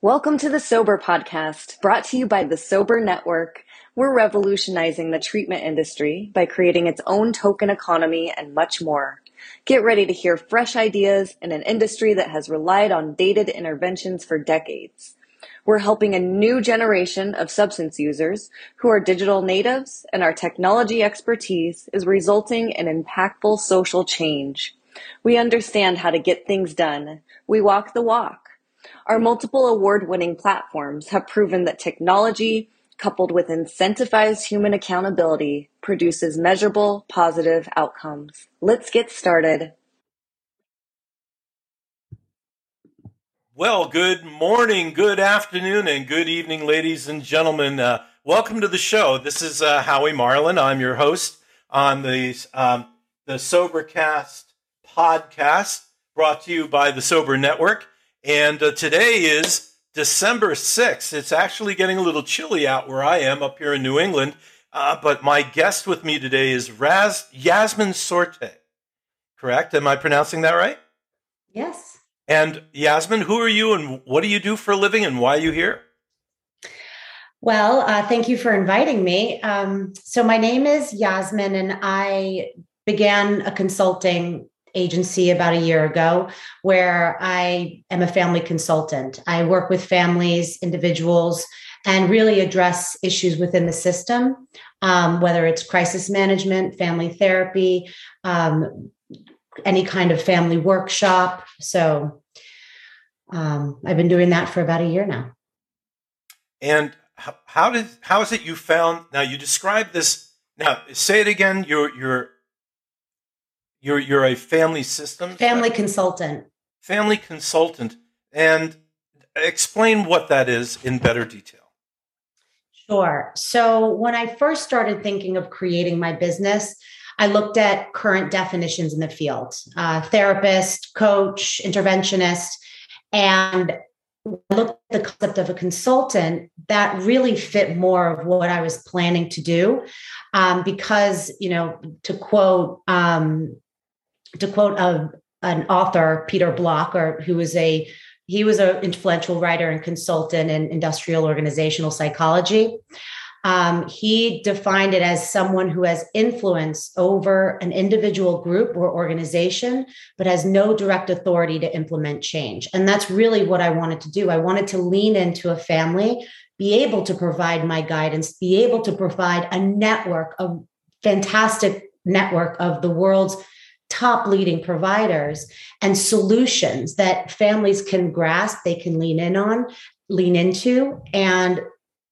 Welcome to the Sober Podcast, brought to you by the Sober Network. We're revolutionizing the treatment industry by creating its own token economy and much more. Get ready to hear fresh ideas in an industry that has relied on dated interventions for decades. We're helping a new generation of substance users who are digital natives, and our technology expertise is resulting in impactful social change. We understand how to get things done. We walk the walk. Our multiple award-winning platforms have proven that technology, coupled with incentivized human accountability, produces measurable, positive outcomes. Let's get started. Well, good morning, good afternoon, and good evening, ladies and gentlemen. Uh, welcome to the show. This is uh, Howie Marlin. I'm your host on the um, the Sobercast podcast, brought to you by the Sober Network. And uh, today is December 6th. It's actually getting a little chilly out where I am up here in New England. Uh, but my guest with me today is Raz- Yasmin Sorte. Correct? Am I pronouncing that right? Yes. And Yasmin, who are you and what do you do for a living and why are you here? Well, uh, thank you for inviting me. Um, so, my name is Yasmin, and I began a consulting agency about a year ago where I am a family consultant. I work with families, individuals, and really address issues within the system, um, whether it's crisis management, family therapy, um, any kind of family workshop. So um, I've been doing that for about a year now. And how, how did how is it you found? Now you describe this. Now say it again. You're you're you're you're a family system family consultant. Family consultant, and explain what that is in better detail. Sure. So when I first started thinking of creating my business, I looked at current definitions in the field: uh, therapist, coach, interventionist, and I looked at the concept of a consultant that really fit more of what I was planning to do. Um, because, you know, to quote um, to quote a, an author, Peter Block, or who was a he was an influential writer and consultant in industrial organizational psychology. Um, he defined it as someone who has influence over an individual group or organization, but has no direct authority to implement change. And that's really what I wanted to do. I wanted to lean into a family, be able to provide my guidance, be able to provide a network, a fantastic network of the world's top leading providers and solutions that families can grasp, they can lean in on, lean into, and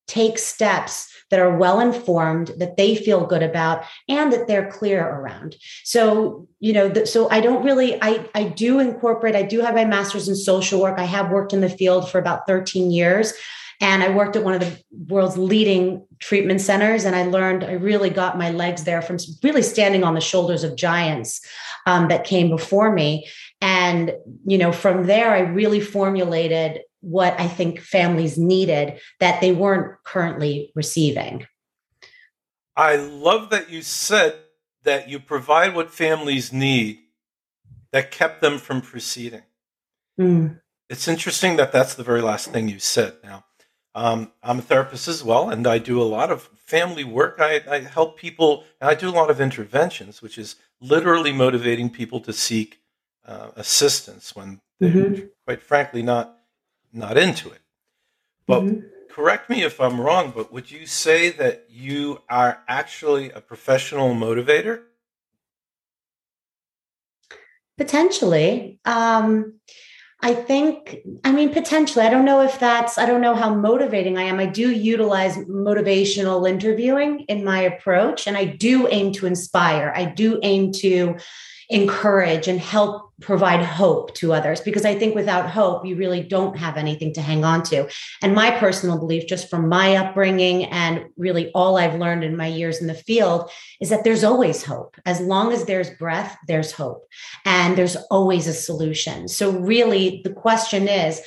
take steps that are well informed that they feel good about and that they're clear around. So you know so i don't really i i do incorporate i do have my master's in social work. I have worked in the field for about 13 years and I worked at one of the world's leading treatment centers. And I learned, I really got my legs there from really standing on the shoulders of giants um, that came before me. And, you know, from there, I really formulated what I think families needed that they weren't currently receiving. I love that you said that you provide what families need that kept them from proceeding. Mm. It's interesting that that's the very last thing you said. Now, um, I'm a therapist as well, and I do a lot of family work. I, I help people, and I do a lot of interventions, which is literally motivating people to seek uh, assistance when they're, mm-hmm. quite frankly, not not into it. But mm-hmm. correct me if I'm wrong. But would you say that you are actually a professional motivator? Potentially. Um, I think, I mean, potentially, I don't know if that's, I don't know how motivating I am. I do utilize motivational interviewing in my approach, and I do aim to inspire. I do aim to encourage and help provide hope to others because I think without hope, you really don't have anything to hang on to. And my personal belief, just from my upbringing and really all I've learned in my years in the field, is that there's always hope. As long as there's breath, there's hope. And there's always a solution. So, really, the question is,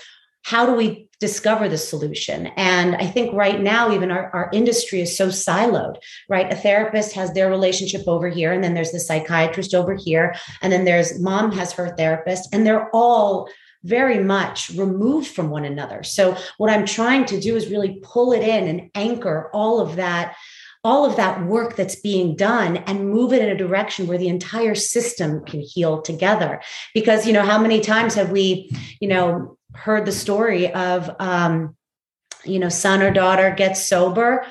how do we discover the solution. And I think right now, even our, our industry is so siloed, right? A therapist has their relationship over here, and then there's the psychiatrist over here, and then there's mom has her therapist, and they're all very much removed from one another. So what I'm trying to do is really pull it in and anchor all of that all of that work that's being done and move it in a direction where the entire system can heal together because you know how many times have we you know heard the story of um you know son or daughter gets sober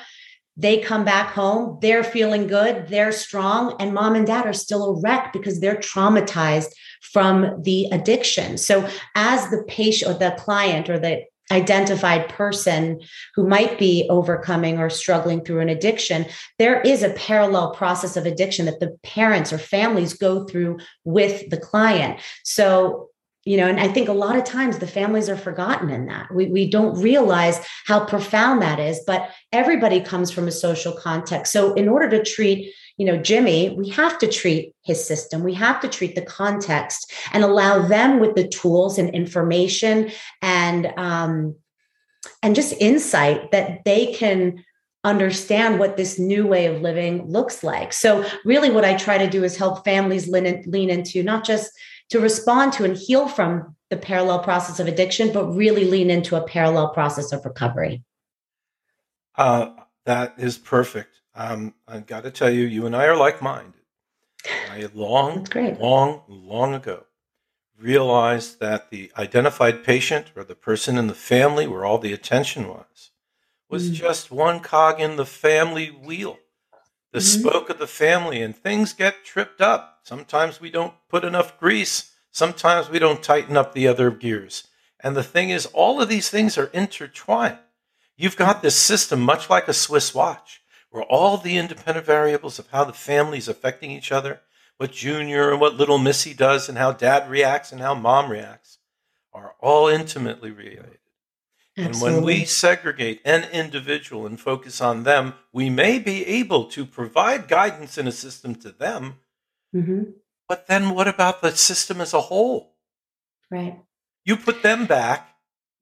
they come back home they're feeling good they're strong and mom and dad are still a wreck because they're traumatized from the addiction so as the patient or the client or the identified person who might be overcoming or struggling through an addiction, there is a parallel process of addiction that the parents or families go through with the client. So, you know, and I think a lot of times the families are forgotten in that. We, we don't realize how profound that is, but everybody comes from a social context. So, in order to treat you know, Jimmy, we have to treat his system. We have to treat the context and allow them with the tools and information and um, and just insight that they can understand what this new way of living looks like. So, really, what I try to do is help families lean, lean into not just to respond to and heal from the parallel process of addiction, but really lean into a parallel process of recovery. Uh, that is perfect. Um, I've got to tell you, you and I are like minded. I long, long, long ago realized that the identified patient or the person in the family where all the attention was was mm. just one cog in the family wheel, the mm-hmm. spoke of the family, and things get tripped up. Sometimes we don't put enough grease, sometimes we don't tighten up the other gears. And the thing is, all of these things are intertwined. You've got this system much like a Swiss watch where all the independent variables of how the family is affecting each other, what Junior and what little Missy does, and how dad reacts and how mom reacts, are all intimately related. Absolutely. And when we segregate an individual and focus on them, we may be able to provide guidance in a system to them. Mm-hmm. But then what about the system as a whole? Right. You put them back.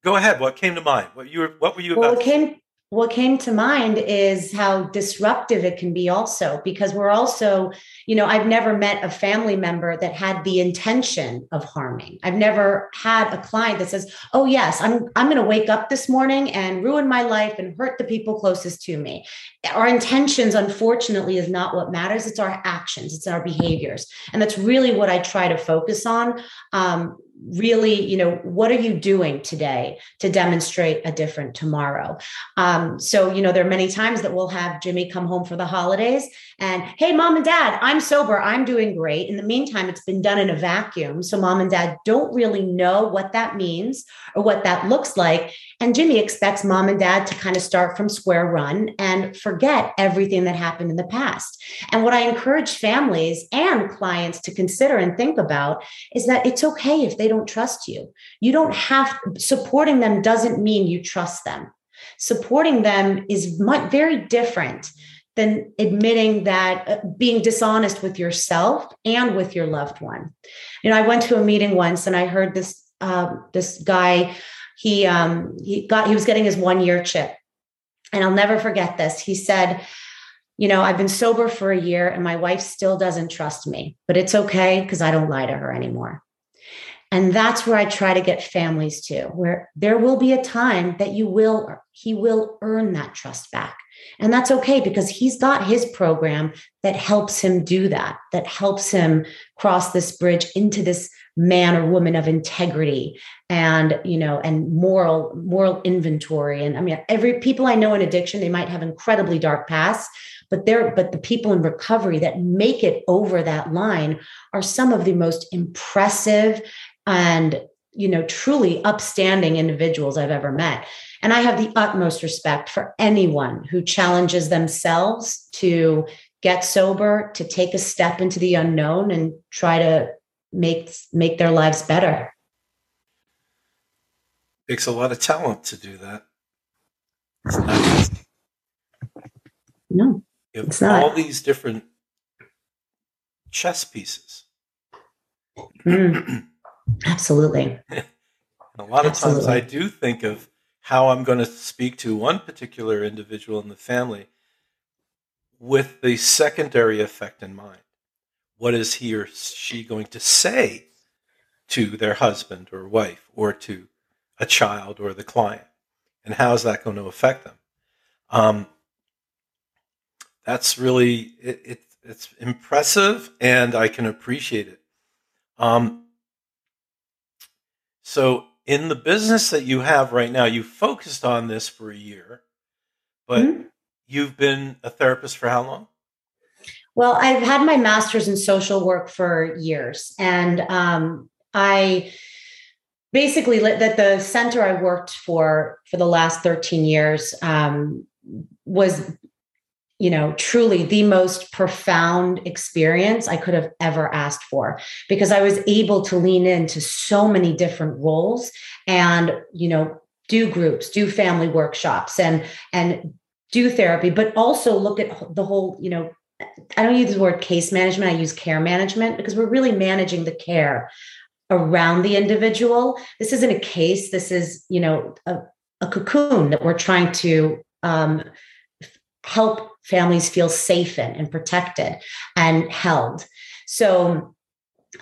Go ahead. What came to mind? What you were, what were you well, about? What came what came to mind is how disruptive it can be also because we're also you know i've never met a family member that had the intention of harming. I've never had a client that says oh yes i'm i'm going to wake up this morning and ruin my life and hurt the people closest to me. Our intentions unfortunately is not what matters. It's our actions. It's our behaviors. And that's really what i try to focus on um, really you know what are you doing today to demonstrate a different tomorrow? Um, so you know there are many times that we'll have jimmy come home for the holidays and hey mom and dad i'm sober. I'm doing great. In the meantime it's been done in a vacuum. So mom and dad don't really know what that means or what that looks like and jimmy expects mom and dad to kind of start from square one and forget everything that happened in the past and what i encourage families and clients to consider and think about is that it's okay if they don't trust you you don't have supporting them doesn't mean you trust them supporting them is much, very different than admitting that uh, being dishonest with yourself and with your loved one. You know, I went to a meeting once and I heard this uh, this guy. He um, he got he was getting his one year chip, and I'll never forget this. He said, "You know, I've been sober for a year, and my wife still doesn't trust me, but it's okay because I don't lie to her anymore." And that's where I try to get families to, where there will be a time that you will, he will earn that trust back. And that's okay because he's got his program that helps him do that, that helps him cross this bridge into this man or woman of integrity and you know and moral moral inventory. And i mean every people i know in addiction they might have incredibly dark pasts but they're but the people in recovery that make it over that line are some of the most impressive and you know truly upstanding individuals i've ever met. And i have the utmost respect for anyone who challenges themselves to get sober to take a step into the unknown and try to make make their lives better takes a lot of talent to do that it's not no you have it's not. all these different chess pieces mm. Absolutely. a lot of Absolutely. times I do think of how I'm going to speak to one particular individual in the family with the secondary effect in mind. What is he or she going to say to their husband or wife or to a child or the client? And how is that going to affect them? Um, that's really it, it, it's impressive and I can appreciate it. Um, so in the business that you have right now, you focused on this for a year, but mm-hmm. you've been a therapist for how long? Well, I've had my master's in social work for years, and um, I basically that the center I worked for for the last 13 years um, was you know, truly the most profound experience I could have ever asked for because I was able to lean into so many different roles and, you know, do groups, do family workshops and and do therapy, but also look at the whole, you know, I don't use the word case management, I use care management because we're really managing the care around the individual. This isn't a case, this is, you know, a, a cocoon that we're trying to um, help families feel safe in and protected and held. So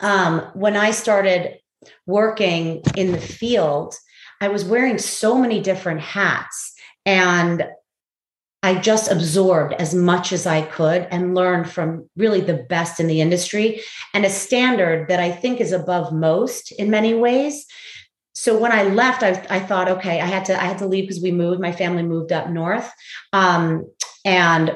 um, when I started working in the field, I was wearing so many different hats and I just absorbed as much as I could and learned from really the best in the industry and a standard that I think is above most in many ways. So when I left, I, I thought, okay, I had to I had to leave because we moved. My family moved up north, um, and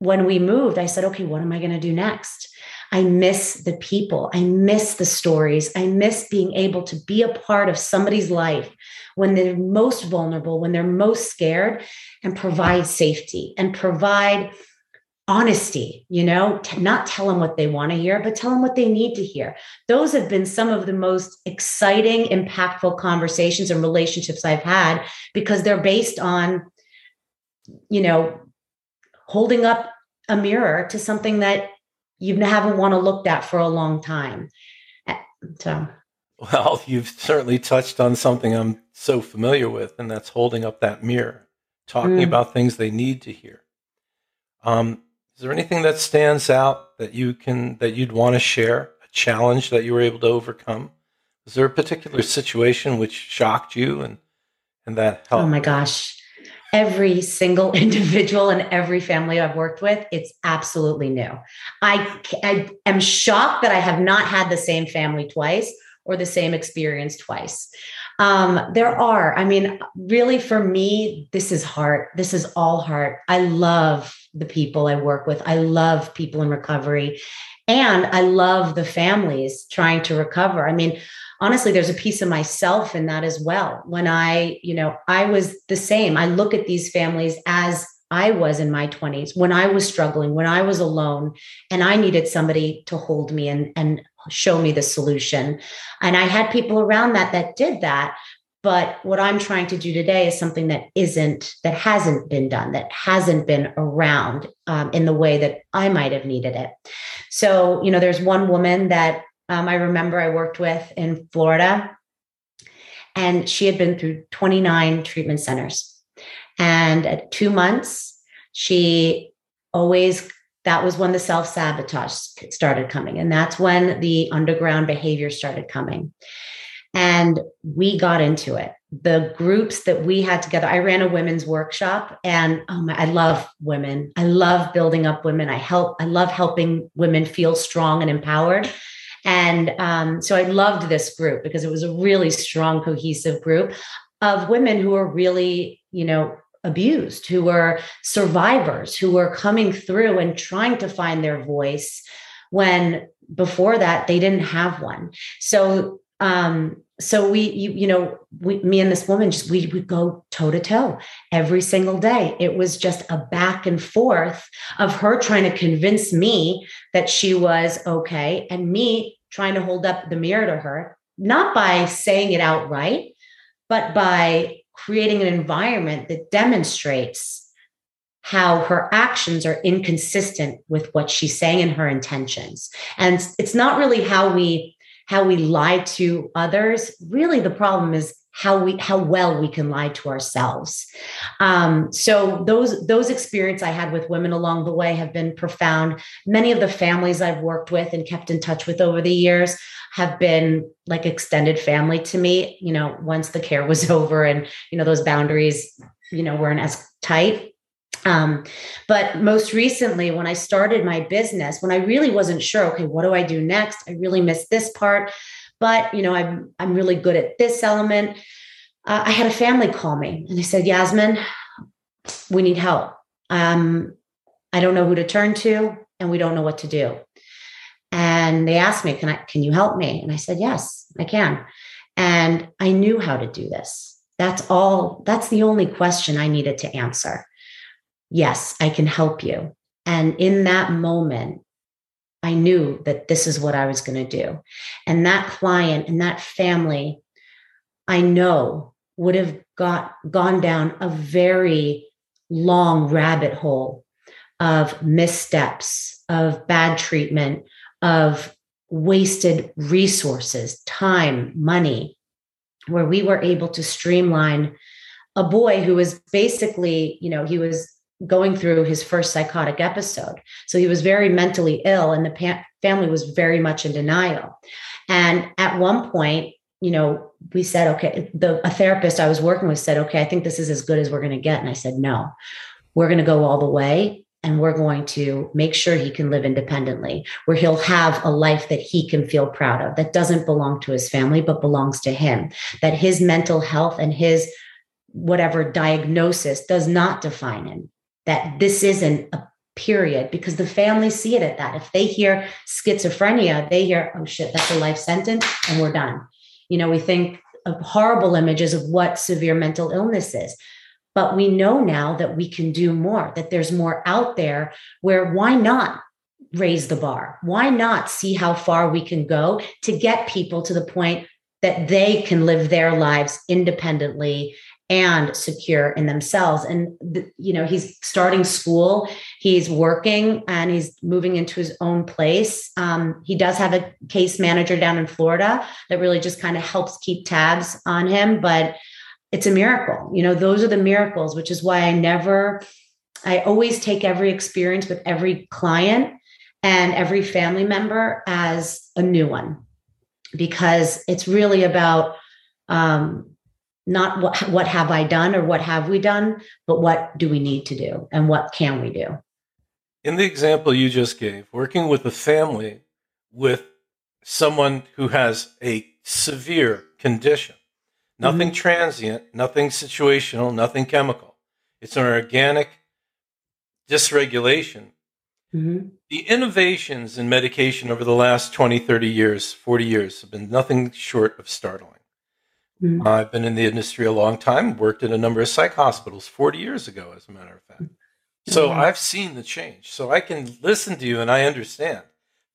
when we moved, I said, okay, what am I going to do next? I miss the people. I miss the stories. I miss being able to be a part of somebody's life when they're most vulnerable, when they're most scared, and provide safety and provide honesty, you know, not tell them what they want to hear, but tell them what they need to hear. Those have been some of the most exciting, impactful conversations and relationships I've had because they're based on, you know, holding up a mirror to something that you haven't want to looked at for a long time. So, well, you've certainly touched on something I'm so familiar with, and that's holding up that mirror, talking mm. about things they need to hear. Um, is there anything that stands out that you can that you'd want to share? A challenge that you were able to overcome? Was there a particular situation which shocked you and and that helped? Oh my gosh every single individual and every family I've worked with, it's absolutely new. I, I am shocked that I have not had the same family twice or the same experience twice. Um, there are, I mean, really for me, this is heart. This is all heart. I love the people I work with. I love people in recovery. And I love the families trying to recover. I mean, honestly there's a piece of myself in that as well when i you know i was the same i look at these families as I was in my 20s when I was struggling, when I was alone, and I needed somebody to hold me and, and show me the solution. And I had people around that that did that. But what I'm trying to do today is something that isn't, that hasn't been done, that hasn't been around um, in the way that I might have needed it. So, you know, there's one woman that um, I remember I worked with in Florida, and she had been through 29 treatment centers. And at two months, she always, that was when the self sabotage started coming. And that's when the underground behavior started coming. And we got into it. The groups that we had together, I ran a women's workshop and oh my, I love women. I love building up women. I help, I love helping women feel strong and empowered. And um, so I loved this group because it was a really strong, cohesive group of women who were really, you know, abused, who were survivors, who were coming through and trying to find their voice when before that they didn't have one. So um so we you, you know we, me and this woman just we would go toe to toe every single day it was just a back and forth of her trying to convince me that she was okay and me trying to hold up the mirror to her not by saying it outright but by creating an environment that demonstrates how her actions are inconsistent with what she's saying and her intentions. And it's not really how we how we lie to others. Really the problem is how we how well we can lie to ourselves. Um, so those those experience i had with women along the way have been profound. Many of the families i've worked with and kept in touch with over the years have been like extended family to me, you know, once the care was over and, you know, those boundaries, you know, weren't as tight. Um, but most recently, when I started my business, when I really wasn't sure, okay, what do I do next? I really missed this part, but you know, I'm I'm really good at this element. Uh, I had a family call me and they said, Yasmin, we need help. Um, I don't know who to turn to, and we don't know what to do. And they asked me, "Can I? Can you help me?" And I said, "Yes, I can." And I knew how to do this. That's all. That's the only question I needed to answer. Yes, I can help you. And in that moment, I knew that this is what I was going to do. And that client and that family, I know would have got gone down a very long rabbit hole of missteps, of bad treatment, of wasted resources, time, money, where we were able to streamline a boy who was basically, you know, he was going through his first psychotic episode. So he was very mentally ill, and the pa- family was very much in denial. And at one point, you know, we said, okay, the a therapist I was working with said, okay, I think this is as good as we're going to get. And I said, no, we're going to go all the way and we're going to make sure he can live independently, where he'll have a life that he can feel proud of, that doesn't belong to his family, but belongs to him, that his mental health and his whatever diagnosis does not define him, that this isn't a period, because the family see it at that. If they hear schizophrenia, they hear, oh shit, that's a life sentence, and we're done. You know, we think of horrible images of what severe mental illness is. But we know now that we can do more, that there's more out there where why not raise the bar? Why not see how far we can go to get people to the point that they can live their lives independently and secure in themselves and you know he's starting school he's working and he's moving into his own place um, he does have a case manager down in florida that really just kind of helps keep tabs on him but it's a miracle. You know, those are the miracles, which is why I never, I always take every experience with every client and every family member as a new one because it's really about um, not what what have I done or what have we done, but what do we need to do and what can we do. In the example you just gave, working with a family with someone who has a severe condition, Nothing mm-hmm. transient, nothing situational, nothing chemical. It's an organic dysregulation. Mm-hmm. The innovations in medication over the last 20, 30 years, 40 years have been nothing short of startling. Mm-hmm. I've been in the industry a long time, worked in a number of psych hospitals 40 years ago, as a matter of fact. Mm-hmm. So I've seen the change. So I can listen to you and I understand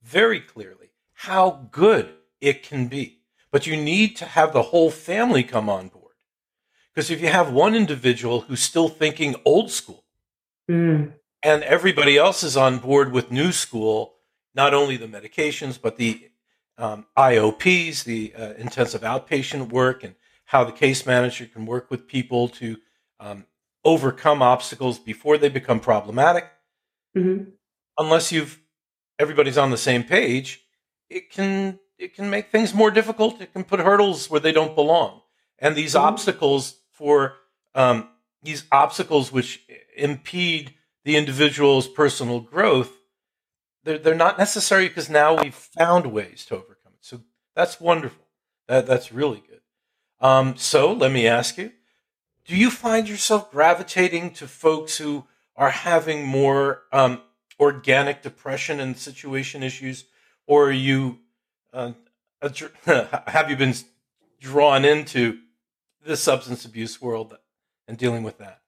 very clearly how good it can be. But you need to have the whole family come on board. Because if you have one individual who's still thinking old school mm. and everybody else is on board with new school, not only the medications, but the um, IOPs, the uh, intensive outpatient work, and how the case manager can work with people to um, overcome obstacles before they become problematic. Mm-hmm. Unless you've everybody's on the same page, it can it can make things more difficult. It can put hurdles where they don't belong. And these mm-hmm. obstacles for um, these obstacles which impede the individual's personal growth, they're, they're not necessary because now we've found ways to overcome it. So that's wonderful. That, that's really good. Um, so let me ask you do you find yourself gravitating to folks who are having more um, organic depression and situation issues, or are you uh, have you been drawn into the substance abuse world and dealing with that?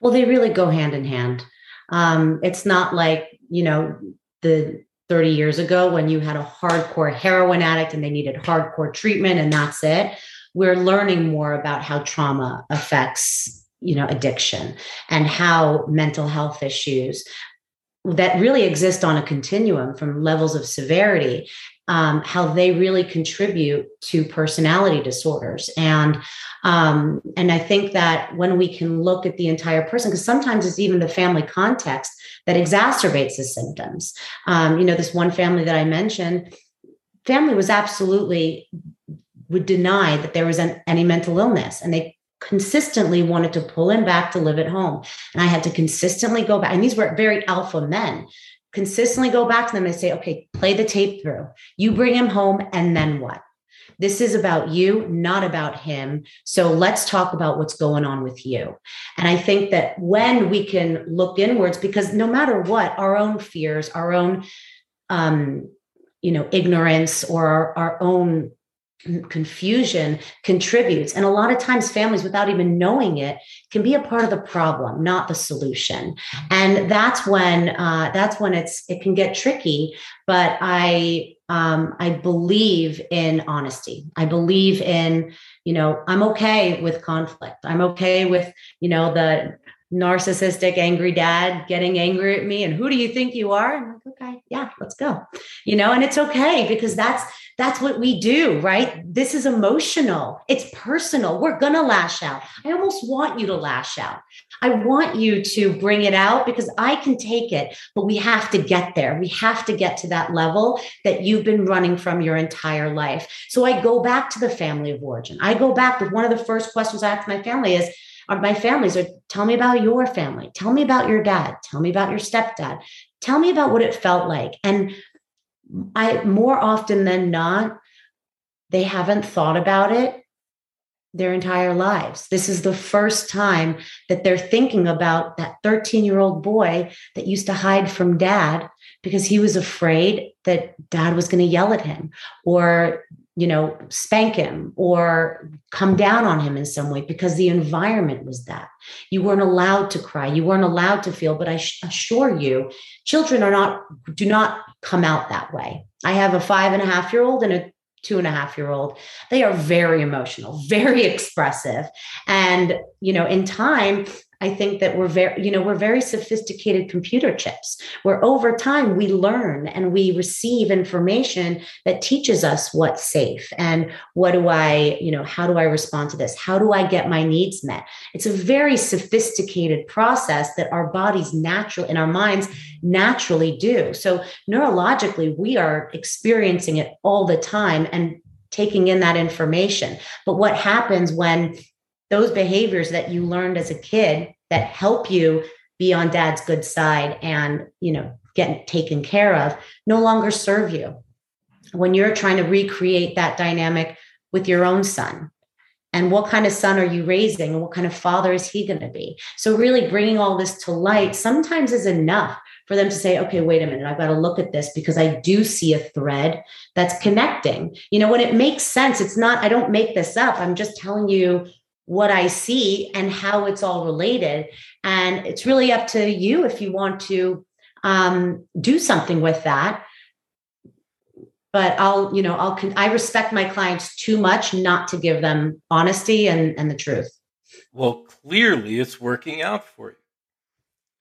Well, they really go hand in hand. Um, it's not like, you know, the 30 years ago when you had a hardcore heroin addict and they needed hardcore treatment and that's it. We're learning more about how trauma affects you know addiction and how mental health issues that really exist on a continuum from levels of severity um, how they really contribute to personality disorders. And um, and i think that when we can look at the entire person because sometimes it's even the family context that exacerbates the symptoms. Um, you know this one family that i mentioned family was absolutely would deny that there was an, any mental illness and they consistently wanted to pull him back to live at home. And i had to consistently go back and these were very alpha men consistently go back to them and say okay play the tape through you bring him home and then what this is about you, not about him. So let's talk about what's going on with you. And I think that when we can look inwards, because no matter what, our own fears, our own, um, you know, ignorance or our, our own confusion contributes and a lot of times families without even knowing it can be a part of the problem not the solution and that's when uh, that's when it's it can get tricky but i um, I believe in honesty. I believe in, you know, I'm okay with conflict. I'm okay with, you know, the narcissistic, angry dad getting angry at me. And who do you think you are? I'm like, okay, yeah, let's go. You know, and it's okay because that's that's what we do, right? This is emotional. It's personal. We're gonna lash out. I almost want you to lash out. I want you to bring it out because I can take it, but we have to get there. We have to get to that level that you've been running from your entire life. So I go back to the family of origin. I go back with one of the first questions I ask my family is, my families are tell me about your family. Tell me about your dad. Tell me about your stepdad. Tell me about what it felt like. And I more often than not, they haven't thought about it their entire lives. This is the first time that they're thinking about that 13 year old boy that used to hide from dad because he was afraid that dad was going to yell at him or you know spank him or come down on him in some way because the environment was that. You weren't allowed to cry. You weren't allowed to feel but i assure you children are not do not come out that way. I have a five and a half year old and a two and a half year old. They are very emotional very expressive. And you know in time I think that we're very, you know, we're very sophisticated computer chips where over time we learn and we receive information that teaches us what's safe and what do I, you know, how do I respond to this? How do I get my needs met? It's a very sophisticated process that our bodies natural and our minds naturally do. So neurologically, we are experiencing it all the time and taking in that information. But what happens when those behaviors that you learned as a kid that help you be on dad's good side and you know get taken care of no longer serve you. When you're trying to recreate that dynamic with your own son. And what kind of son are you raising? And what kind of father is he going to be? So really bringing all this to light sometimes is enough for them to say okay wait a minute i've got to look at this because i do see a thread that's connecting. You know when it makes sense it's not i don't make this up. I'm just telling you what I see and how it's all related. And it's really up to you if you want to um, do something with that. But I'll, you know, I'll, I respect my clients too much not to give them honesty and, and the truth. Well, clearly it's working out for you.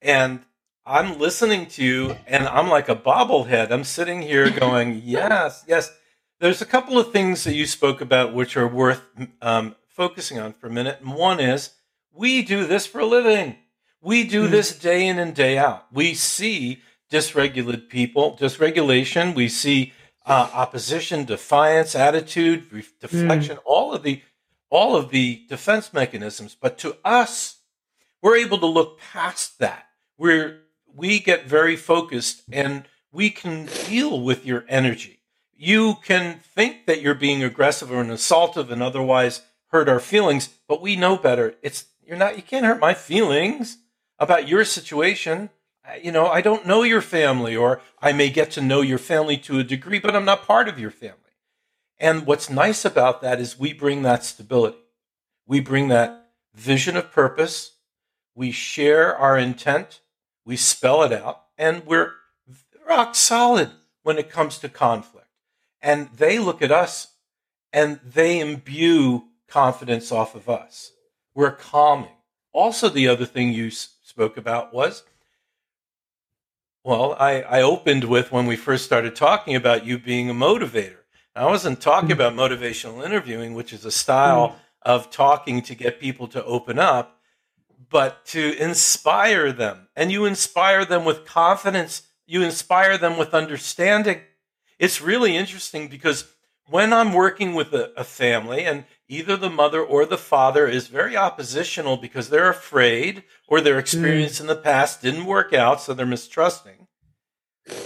And I'm listening to you and I'm like a bobblehead. I'm sitting here going, yes, yes. There's a couple of things that you spoke about which are worth um, focusing on for a minute. And one is we do this for a living. We do mm. this day in and day out. We see dysregulated people, dysregulation. We see uh, opposition, defiance, attitude, deflection, mm. all of the all of the defense mechanisms. But to us, we're able to look past that. We're we get very focused and we can deal with your energy. You can think that you're being aggressive or an assaultive and otherwise hurt our feelings, but we know better. It's you're not you can't hurt my feelings about your situation. You know, I don't know your family or I may get to know your family to a degree, but I'm not part of your family. And what's nice about that is we bring that stability. We bring that vision of purpose. We share our intent. We spell it out and we're rock solid when it comes to conflict. And they look at us and they imbue confidence off of us. We're calming. Also, the other thing you spoke about was well, I, I opened with when we first started talking about you being a motivator. I wasn't talking about motivational interviewing, which is a style mm-hmm. of talking to get people to open up, but to inspire them. And you inspire them with confidence, you inspire them with understanding. it's really interesting because when I'm working with a, a, family and either the mother or the father is very oppositional because they're afraid or their experience mm. in the past didn't work out, so they're mistrusting.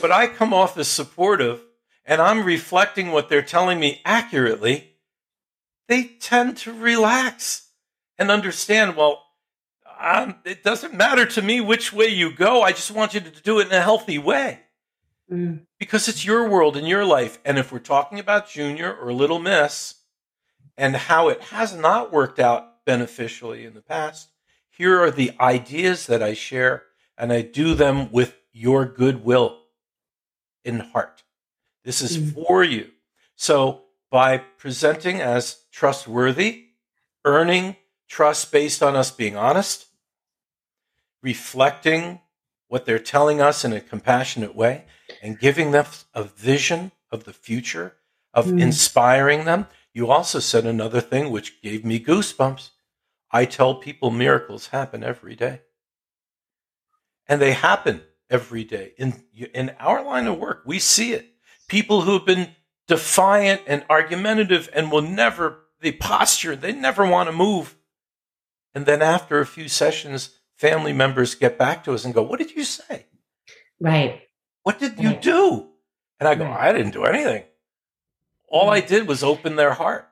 But I come off as supportive and I'm reflecting what they're telling me accurately, they tend to relax and understand, well, um, it doesn't matter to me which way you go. I just want you to do it in a healthy way. Mm. Because it's your world and your life. And if we're talking about Junior or Little Miss and how it has not worked out beneficially in the past, here are the ideas that I share, and I do them with your goodwill in heart. This is mm. for you. So, by presenting as trustworthy, earning trust based on us being honest, reflecting what they're telling us in a compassionate way, and giving them a vision of the future, of mm. inspiring them. You also said another thing which gave me goosebumps. I tell people miracles happen every day. And they happen every day. In, in our line of work, we see it. People who have been defiant and argumentative and will never, the posture, they never want to move. And then after a few sessions, family members get back to us and go, What did you say? Right. What did you do? And I go, right. I didn't do anything. All I mm. did was open their heart.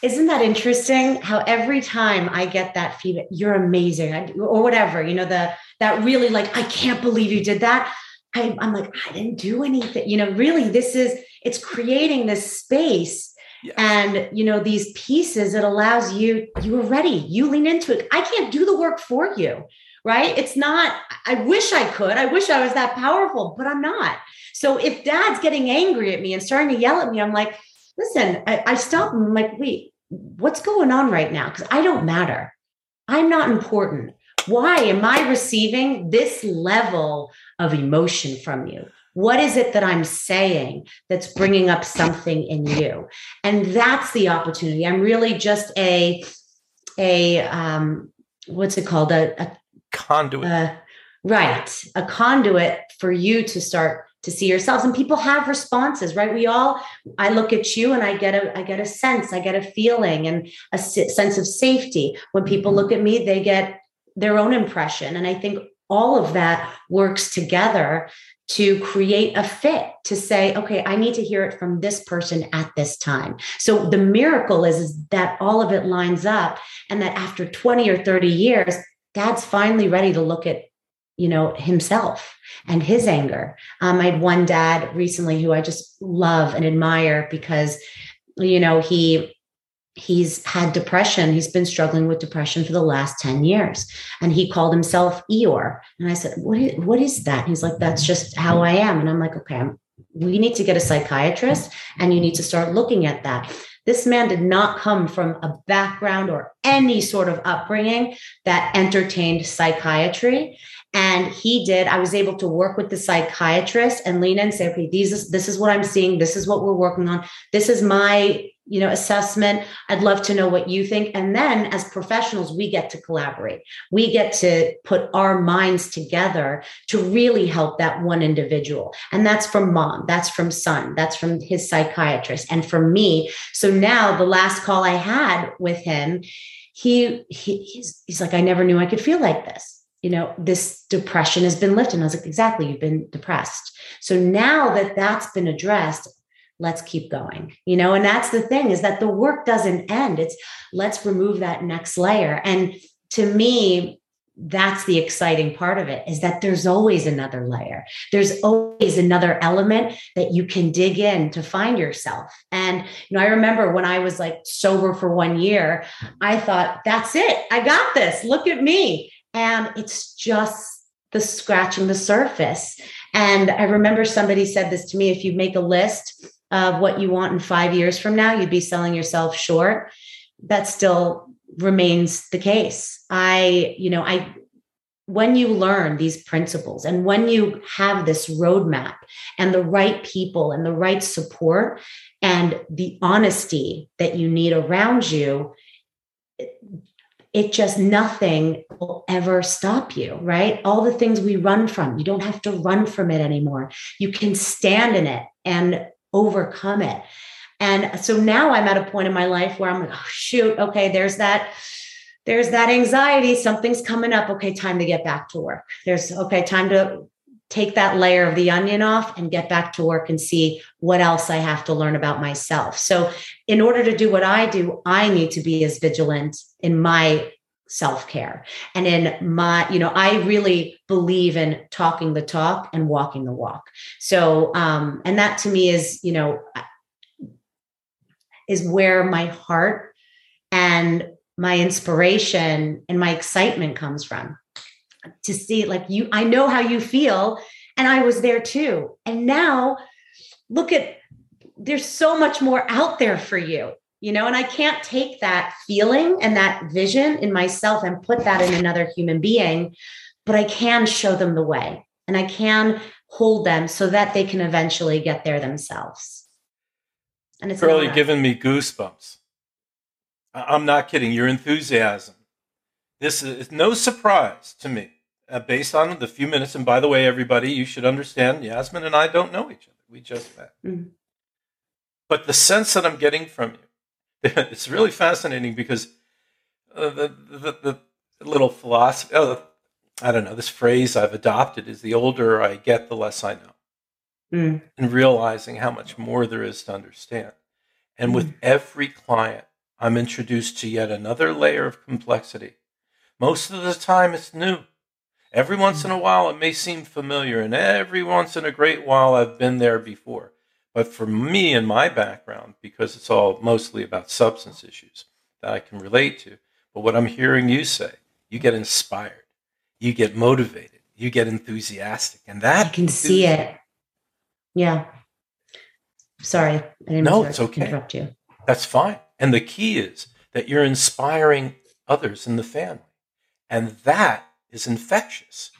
Isn't that interesting? How every time I get that feedback, you're amazing, or whatever, you know, the that really like, I can't believe you did that. I, I'm like, I didn't do anything. You know, really, this is it's creating this space yes. and you know these pieces. It allows you. You are ready. You lean into it. I can't do the work for you right? It's not, I wish I could. I wish I was that powerful, but I'm not. So if dad's getting angry at me and starting to yell at me, I'm like, listen, I, I stop and I'm like, wait, what's going on right now? Because I don't matter. I'm not important. Why am I receiving this level of emotion from you? What is it that I'm saying that's bringing up something in you? And that's the opportunity. I'm really just a, a, um, what's it called? A, a conduit. Uh, right. A conduit for you to start to see yourselves. And people have responses right? We all i look at you and i get a i get a sense i get a feeling and a sense of safety. When people look at me they get their own impression. And i think all of that works together to create a fit to say okay i need to hear it from this person at this time. So the miracle is, is that all of it lines up and that after 20 or 30 years dad's finally ready to look at you know himself and his anger. Um, i had one dad recently who i just love and admire because you know he he's had depression. He's been struggling with depression for the last 10 years. And he called himself eeyore. And i said what is, what is that? And he's like that's just how i am. And i'm like okay I'm, we need to get a psychiatrist and you need to start looking at that. This man did not come from a background or any sort of upbringing that entertained psychiatry. And he did. I was able to work with the psychiatrist and lean in and say, okay, these is, this is what I'm seeing. This is what we're working on. This is my you know assessment i'd love to know what you think and then as professionals we get to collaborate we get to put our minds together to really help that one individual and that's from mom that's from son that's from his psychiatrist and from me so now the last call i had with him he, he he's, he's like i never knew i could feel like this you know this depression has been lifted. And i was like exactly you've been depressed. So now that that's been addressed let's keep going you know? And that's the thing is that the work doesn't end. It's let's remove that next layer. And to me that's the exciting part of it is that there's always another layer. There's always another element that you can dig in to find yourself. And you know i remember when i was like sober for one year i thought that's it. I got this. Look at me and it's just the scratching the surface and i remember somebody said this to me if you make a list of what you want in five years from now, you'd be selling yourself short. That still remains the case. I, you know, I, when you learn these principles and when you have this roadmap and the right people and the right support and the honesty that you need around you, it just nothing will ever stop you, right? All the things we run from, you don't have to run from it anymore. You can stand in it and overcome it. And so now I'm at a point in my life where I'm like, oh, shoot, okay, there's that there's that anxiety something's coming up okay time to get back to work there's okay time to take that layer of the onion off and get back to work and see what else I have to learn about myself. So, in order to do what I do, I need to be as vigilant in my self care and in my, you know, I really believe in talking the talk and walking the walk. So, um, and that to me is, you know, is where my heart and my inspiration and my excitement comes from to see like you i know how you feel and i was there too. And now look at there's so much more out there for you you know and i can't take that feeling and that vision in myself and put that in another human being but i can show them the way and i can hold them so that they can eventually get there themselves. And it's really giving me goosebumps. I'm not kidding your enthusiasm. This is no surprise to me, uh, based on the few minutes. And by the way, everybody, you should understand Yasmin and I don't know each other. We just met. Mm-hmm. But the sense that I'm getting from you, it's really fascinating because uh, the, the, the, little philosophy, oh, I don't know, this phrase I've adopted is the older I get, the less I know. Mm. And realizing how much more there is to understand. And mm. with every client, I'm introduced to yet another layer of complexity most of the time, it's new. Every once in a while, it may seem familiar, and every once in a great while, I've been there before. But for me and my background, because it's all mostly about substance issues that I can relate to, but what I'm hearing you say, you get inspired, you get motivated, you get enthusiastic, and that I can see it. Yeah. Sorry, I didn't no, it's okay. interrupt you. That's fine. And the key is that you're inspiring others in the family. And that is infectious.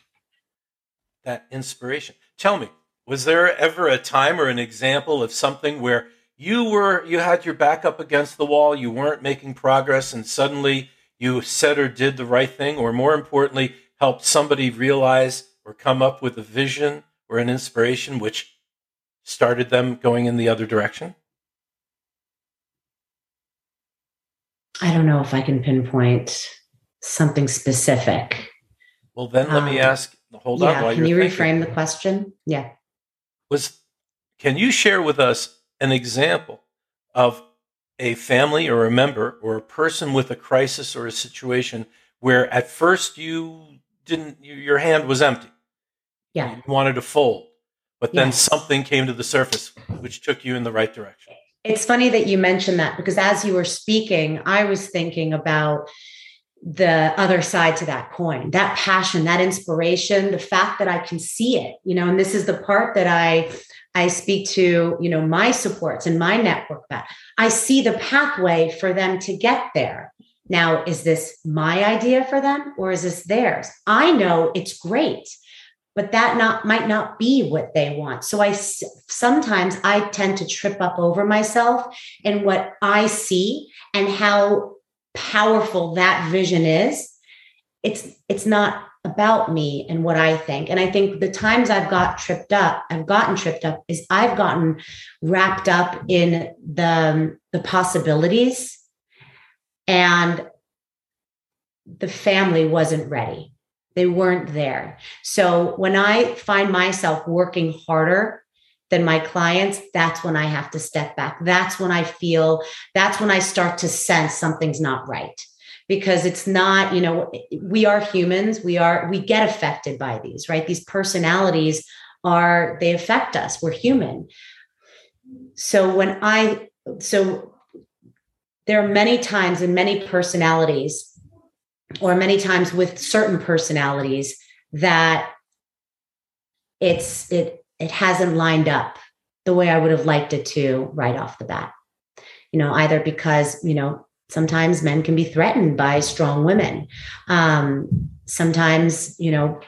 That inspiration. Tell me, was there ever a time or an example of something where you were you had your back up against the wall, you weren't making progress and suddenly you said or did the right thing or more importantly helped somebody realize or come up with a vision or an inspiration which started them going in the other direction? I don't know if I can pinpoint something specific. Well, then let um, me ask. Hold yeah, on. can you thinking. reframe the question? Yeah. Was can you share with us an example of a family or a member or a person with a crisis or a situation where at first you didn't your hand was empty. Yeah. You wanted to fold, but then yes. something came to the surface which took you in the right direction. It's funny that you mentioned that because as you were speaking, I was thinking about the other side to that coin that passion that inspiration the fact that i can see it you know and this is the part that i i speak to you know my supports and my network that i see the pathway for them to get there. Now is this my idea for them or is this theirs? I know it's great but that not might not be what they want. So i sometimes i tend to trip up over myself and what i see and how powerful that vision is it's it's not about me and what i think. And i think the times i've got tripped up i've gotten tripped up is i've gotten wrapped up in the the possibilities and the family wasn't ready. They weren't there. So when i find myself working harder than my clients, that's when I have to step back. That's when I feel, that's when I start to sense something's not right. Because it's not, you know, we are humans. We are, we get affected by these, right? These personalities are, they affect us. We're human. So when I, so there are many times and many personalities, or many times with certain personalities that it's it it hasn't lined up the way I would have liked it to right off the bat. You know, either because, you know, sometimes men can be threatened by strong women. Um, sometimes, you know,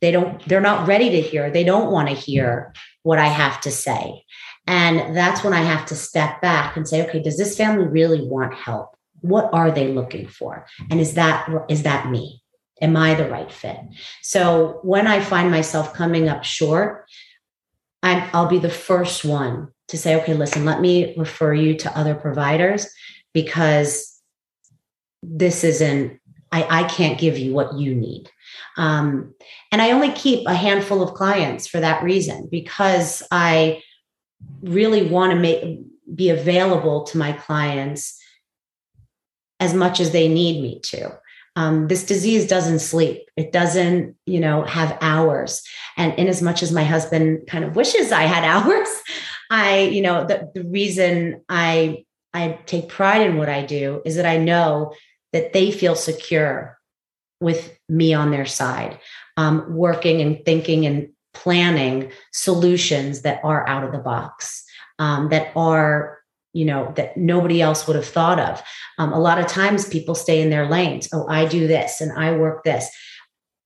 they don't, they're not ready to hear, they don't want to hear what I have to say. And that's when I have to step back and say, okay, does this family really want help? What are they looking for? And is that, is that me? Am I the right fit? So when I find myself coming up short, I'm, I'll be the first one to say, okay, listen, let me refer you to other providers because this isn't, I, I can't give you what you need. Um, and I only keep a handful of clients for that reason because I really want to make be available to my clients as much as they need me to. Um, this disease doesn't sleep. It doesn't, you know, have hours. And in as much as my husband kind of wishes I had hours, I, you know, the, the reason I I take pride in what I do is that I know that they feel secure with me on their side, um, working and thinking and planning solutions that are out of the box, um, that are you know that nobody else would have thought of. Um, a lot of times people stay in their lanes. Oh i do this and i work this.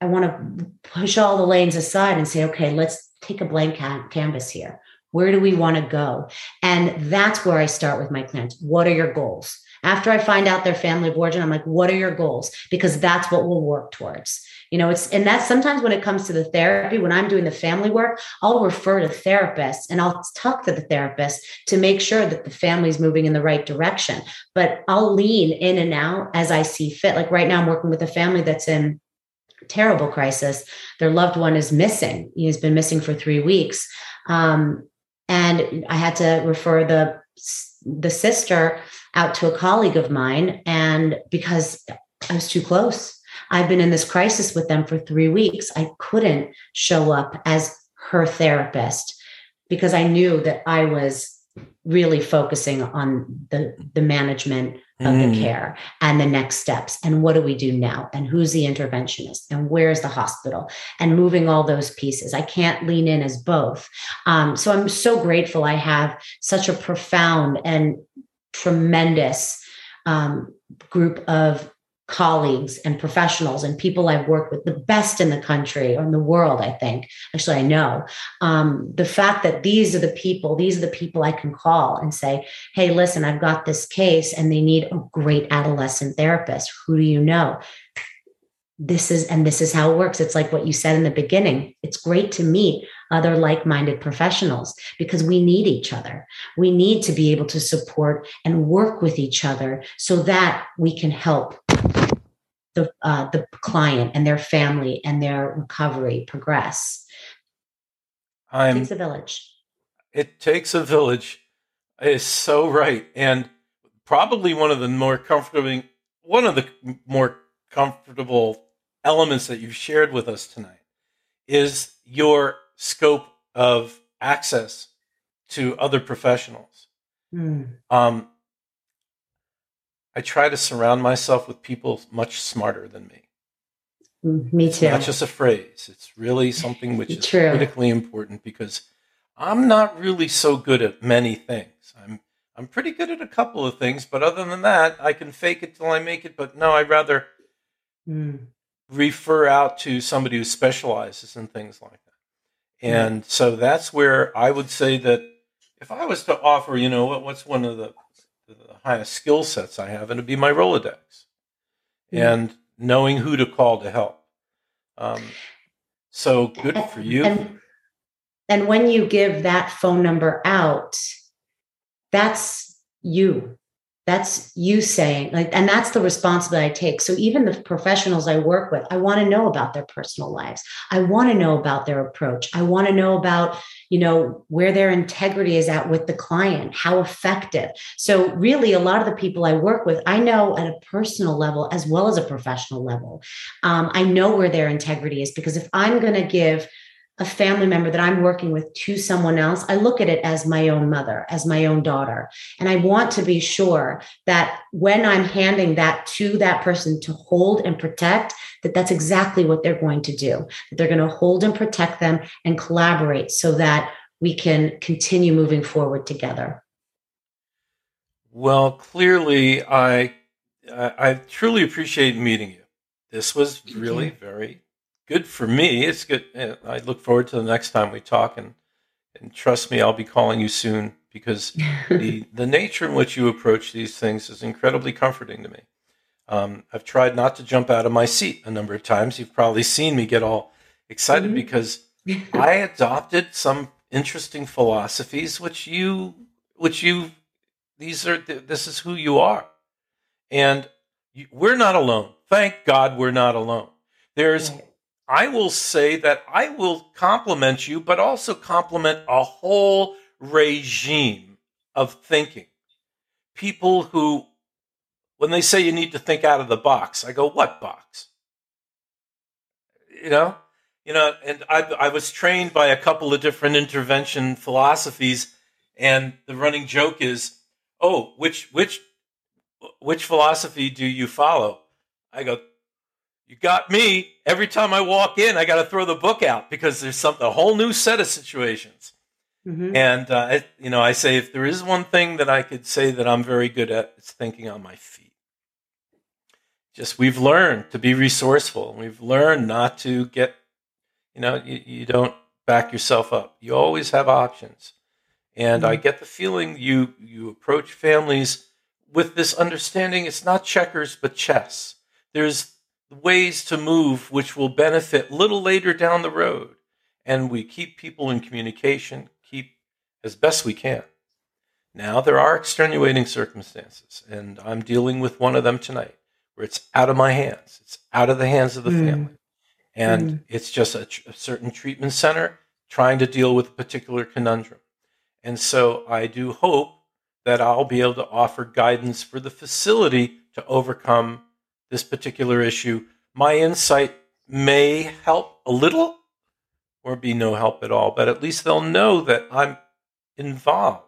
I want to push all the lanes aside and say okay let's take a blank canvas here. Where do we want to go? And that's where i start with my clients. What are your goals? After i find out their family of origin i'm like what are your goals? Because that's what we'll work towards you know it's and that's sometimes when it comes to the therapy when i'm doing the family work i'll refer to therapists and i'll talk to the therapist to make sure that the family's moving in the right direction. But i'll lean in and out as i see fit. Like right now i'm working with a family that's in terrible crisis. Their loved one is missing. He's been missing for three weeks. Um, and i had to refer the the sister out to a colleague of mine and because i was too close I've been in this crisis with them for three weeks. I couldn't show up as her therapist because I knew that I was really focusing on the the management of mm. the care and the next steps. And what do we do now? And who's the interventionist? And where's the hospital? And moving all those pieces. I can't lean in as both. Um, so i'm so grateful i have such a profound and tremendous um, group of colleagues and professionals and people I've worked with, the best in the country or in the world, I think. Actually, I know. Um, the fact that these are the people, these are the people I can call and say, hey, listen, I've got this case and they need a great adolescent therapist. Who do you know? This is, and this is how it works. It's like what you said in the beginning. It's great to meet other like minded professionals because we need each other. We need to be able to support and work with each other so that we can help the uh, the client and their family and their recovery progress. I'm, it takes a village. It takes a village. Is so right, and probably one of the more comforting, one of the more comfortable elements that you've shared with us tonight is your scope of access to other professionals. Mm. Um, I try to surround myself with people much smarter than me. Mm, me too. It's not just a phrase. It's really something which is True. critically important because I'm not really so good at many things. I'm I'm pretty good at a couple of things, but other than that, I can fake it till I make it. But no, I'd rather mm. refer out to somebody who specializes in things like that. And mm. so that's where I would say that if I was to offer, you know, what, what's one of the the highest skill sets I have, and it'd be my Rolodex mm-hmm. and knowing who to call to help. Um, so good for you. And, and when you give that phone number out, that's you that's you saying like and that's the responsibility i take. So even the professionals i work with i want to know about their personal lives. I want to know about their approach. I want to know about you know where their integrity is at with the client how effective. So really a lot of the people i work with i know at a personal level as well as a professional level. Um, i know where their integrity is because if i'm going to give a family member that I'm working with to someone else, I look at it as my own mother, as my own daughter. And I want to be sure that when I'm handing that to that person to hold and protect, that that's exactly what they're going to do. That they're going to hold and protect them and collaborate so that we can continue moving forward together. Well, clearly, I I, I truly appreciate meeting you. This was really very good for me. It's good. I look forward to the next time we talk, and and trust me, I'll be calling you soon because the the nature in which you approach these things is incredibly comforting to me. Um, I've tried not to jump out of my seat a number of times. You've probably seen me get all excited mm-hmm. because I adopted some interesting philosophies, which you, which you, these are, this is who you are. And we're not alone. Thank God we're not alone. There's. I will say that I will compliment you, but also compliment a whole regime of thinking. People who, when they say you need to think out of the box, I go, what box? You know, you know, and I, I was trained by a couple of different intervention philosophies, and the running joke is, oh, which which which philosophy do you follow? I go, you got me. Every time I walk in, I got to throw the book out because there's something a whole new set of situations. Mm-hmm. And uh, I, you know, I say if there is one thing that I could say that I'm very good at, it's thinking on my feet. Just we've learned to be resourceful. We've learned not to get, you know, you, you don't back yourself up. You always have options. And mm-hmm. I get the feeling you you approach families with this understanding. It's not checkers but chess. There's ways to move which will benefit little later down the road. And we keep people in communication, keep as best we can. Now, there are extenuating circumstances, and I'm dealing with one of them tonight where it's out of my hands. It's out of the hands of the mm. family. And mm. it's just a, a certain treatment center trying to deal with a particular conundrum. And so I do hope that I'll be able to offer guidance for the facility to overcome this particular issue. My insight may help a little or be no help at all, but at least they'll know that I'm involved.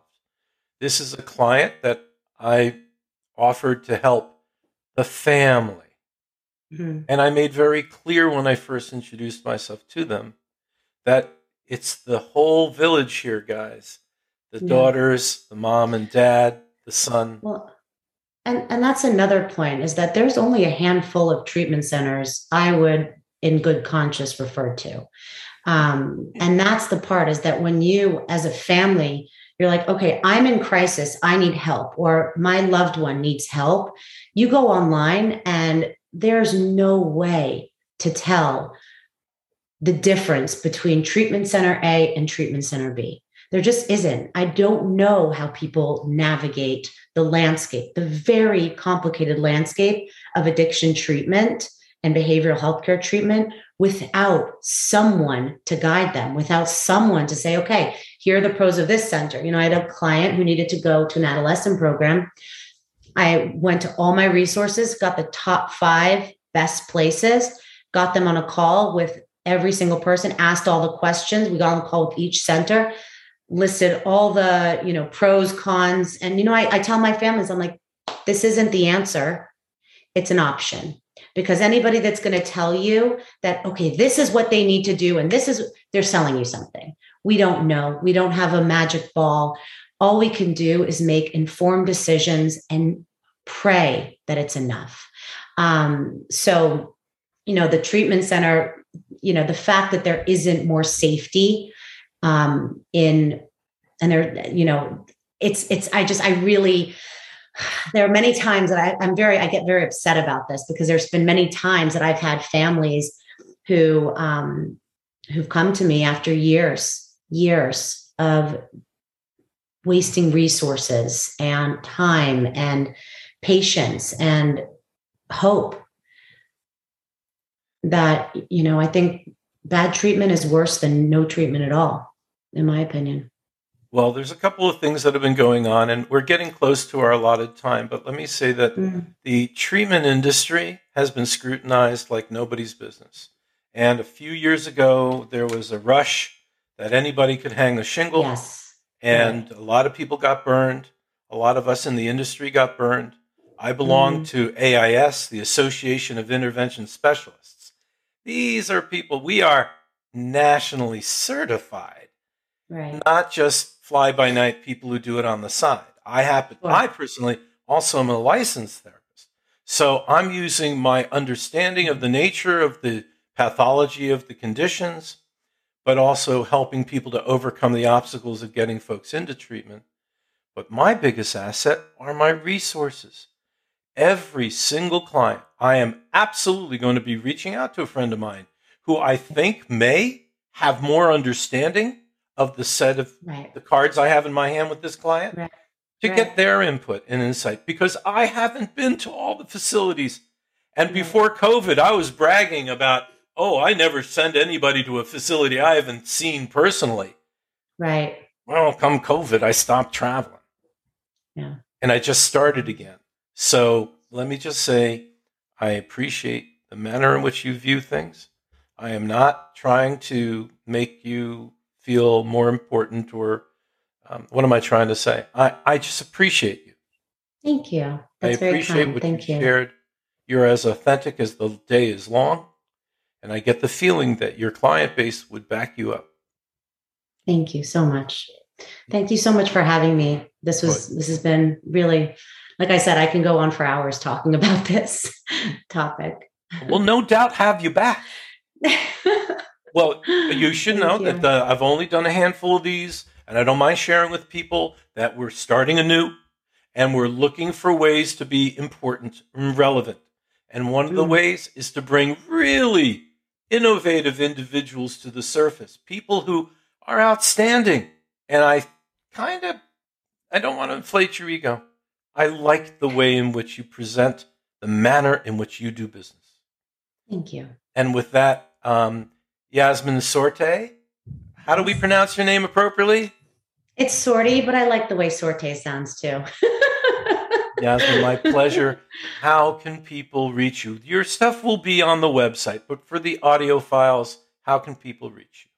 This is a client that I offered to help the family. Mm-hmm. And I made very clear when I first introduced myself to them that it's the whole village here, guys the yeah. daughters, the mom and dad, the son. Well, and and that's another point is that there's only a handful of treatment centers I would in good conscience refer to. Um, and that's the part is that when you as a family you're like okay i'm in crisis i need help or my loved one needs help you go online and there's no way to tell the difference between treatment center a and treatment center b there just isn't. I don't know how people navigate the landscape, the very complicated landscape of addiction treatment and behavioral healthcare treatment without someone to guide them, without someone to say, okay, here are the pros of this center. You know, I had a client who needed to go to an adolescent program. I went to all my resources, got the top five best places, got them on a call with every single person, asked all the questions. We got on a call with each center listed all the you know pros cons and you know I, I tell my families i'm like this isn't the answer. It's an option. Because anybody that's going to tell you that okay this is what they need to do and this is they're selling you something. We don't know. We don't have a magic ball. All we can do is make informed decisions and pray that it's enough. Um, so you know the treatment center you know the fact that there isn't more safety um, in and there you know it's it's i just i really there are many times that I, i'm very i get very upset about this because there's been many times that i've had families who um who've come to me after years years of wasting resources and time and patience and hope that you know i think bad treatment is worse than no treatment at all in my opinion. Well, there's a couple of things that have been going on, and we're getting close to our allotted time. But let me say that mm. the treatment industry has been scrutinized like nobody's business. And a few years ago, there was a rush that anybody could hang a shingle. Yes. And a lot of people got burned. A lot of us in the industry got burned. I belong mm. to AIS, the Association of Intervention Specialists. These are people, we are nationally certified right. not just fly by night people who do it on the side. I happen, I personally also am a licensed therapist. So I'm using my understanding of the nature of the pathology of the conditions, but also helping people to overcome the obstacles of getting folks into treatment. But my biggest asset are my resources. Every single client, I am absolutely going to be reaching out to a friend of mine who I think may have more understanding of the set of right. the cards I have in my hand with this client right. to right. get their input and insight because I haven't been to all the facilities. And before COVID, I was bragging about, oh, I never send anybody to a facility I haven't seen personally. Right. Well, come COVID, I stopped traveling. Yeah. And I just started again. So let me just say, I appreciate the manner in which you view things. I am not trying to make you feel more important or um, what am I trying to say? I, I just appreciate you. Thank you. That's I appreciate what Thank you, you shared. You're as authentic as the day is long. And I get the feeling that your client base would back you up. Thank you so much. Thank you so much for having me. This was this has been really like I said, I can go on for hours talking about this topic. We'll no doubt have you back. well, you should know you. that uh, I've only done a handful of these, and I don't mind sharing with people that we're starting anew and we're looking for ways to be important and relevant. And one of the mm. ways is to bring really innovative individuals to the surface, people who are outstanding. And I kind of, I don't want to inflate your ego. I like the way in which you present the manner in which you do business. Thank you. And with that, um, Yasmin Sorte, how do we pronounce your name appropriately? It's Sorty, but I like the way Sorte sounds too. Yasmin, my pleasure. How can people reach you? Your stuff will be on the website, but for the audio files, how can people reach you?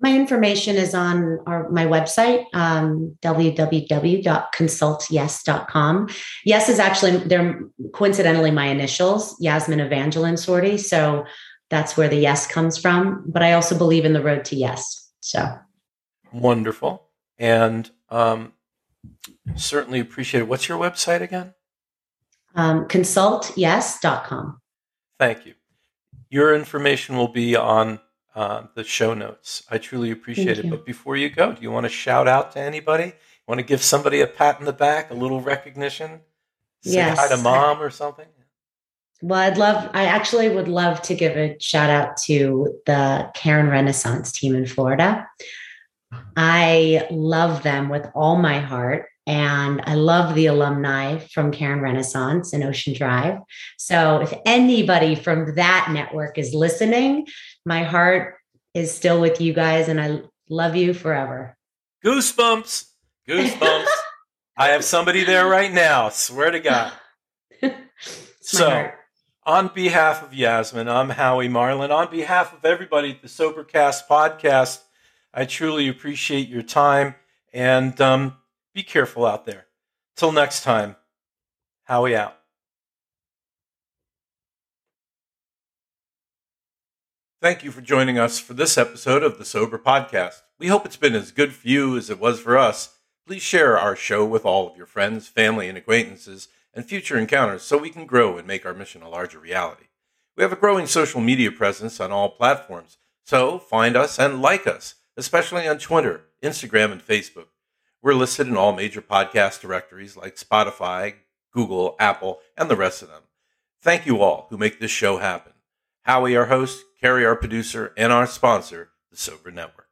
My information is on our, my website, um, www.consultyes.com. Yes is actually, they're coincidentally my initials, Yasmin Evangeline Sorty. So that's where the yes comes from. But I also believe in the road to yes. So wonderful. And um, certainly appreciate it. What's your website again? Um, consultyes.com. Thank you. Your information will be on uh, the show notes. I truly appreciate Thank it. You. But before you go, do you want to shout out to anybody? You want to give somebody a pat in the back, a little recognition? Say yes. hi to mom or something? Well, I'd love, I actually would love to give a shout out to the Caron Renaissance team in Florida. I love them with all my heart. And I love the alumni from Caron Renaissance and Ocean Drive. So if anybody from that network is listening, my heart is still with you guys and I love you forever. Goosebumps. Goosebumps. I have somebody there right now. Swear to God. so, on behalf of Yasmin, I'm Howie Marlin. On behalf of everybody at the Sobercast podcast, I truly appreciate your time and um, be careful out there. Till next time, Howie out. Thank you for joining us for this episode of the Sober Podcast. We hope it's been as good for you as it was for us. Please share our show with all of your friends, family, and acquaintances and future encounters so we can grow and make our mission a larger reality. We have a growing social media presence on all platforms, so find us and like us, especially on Twitter, Instagram, and Facebook. We're listed in all major podcast directories like Spotify, Google, Apple, and the rest of them. Thank you all who make this show happen. Howie, our host, Carrie, our producer, and our sponsor, the Sober Network.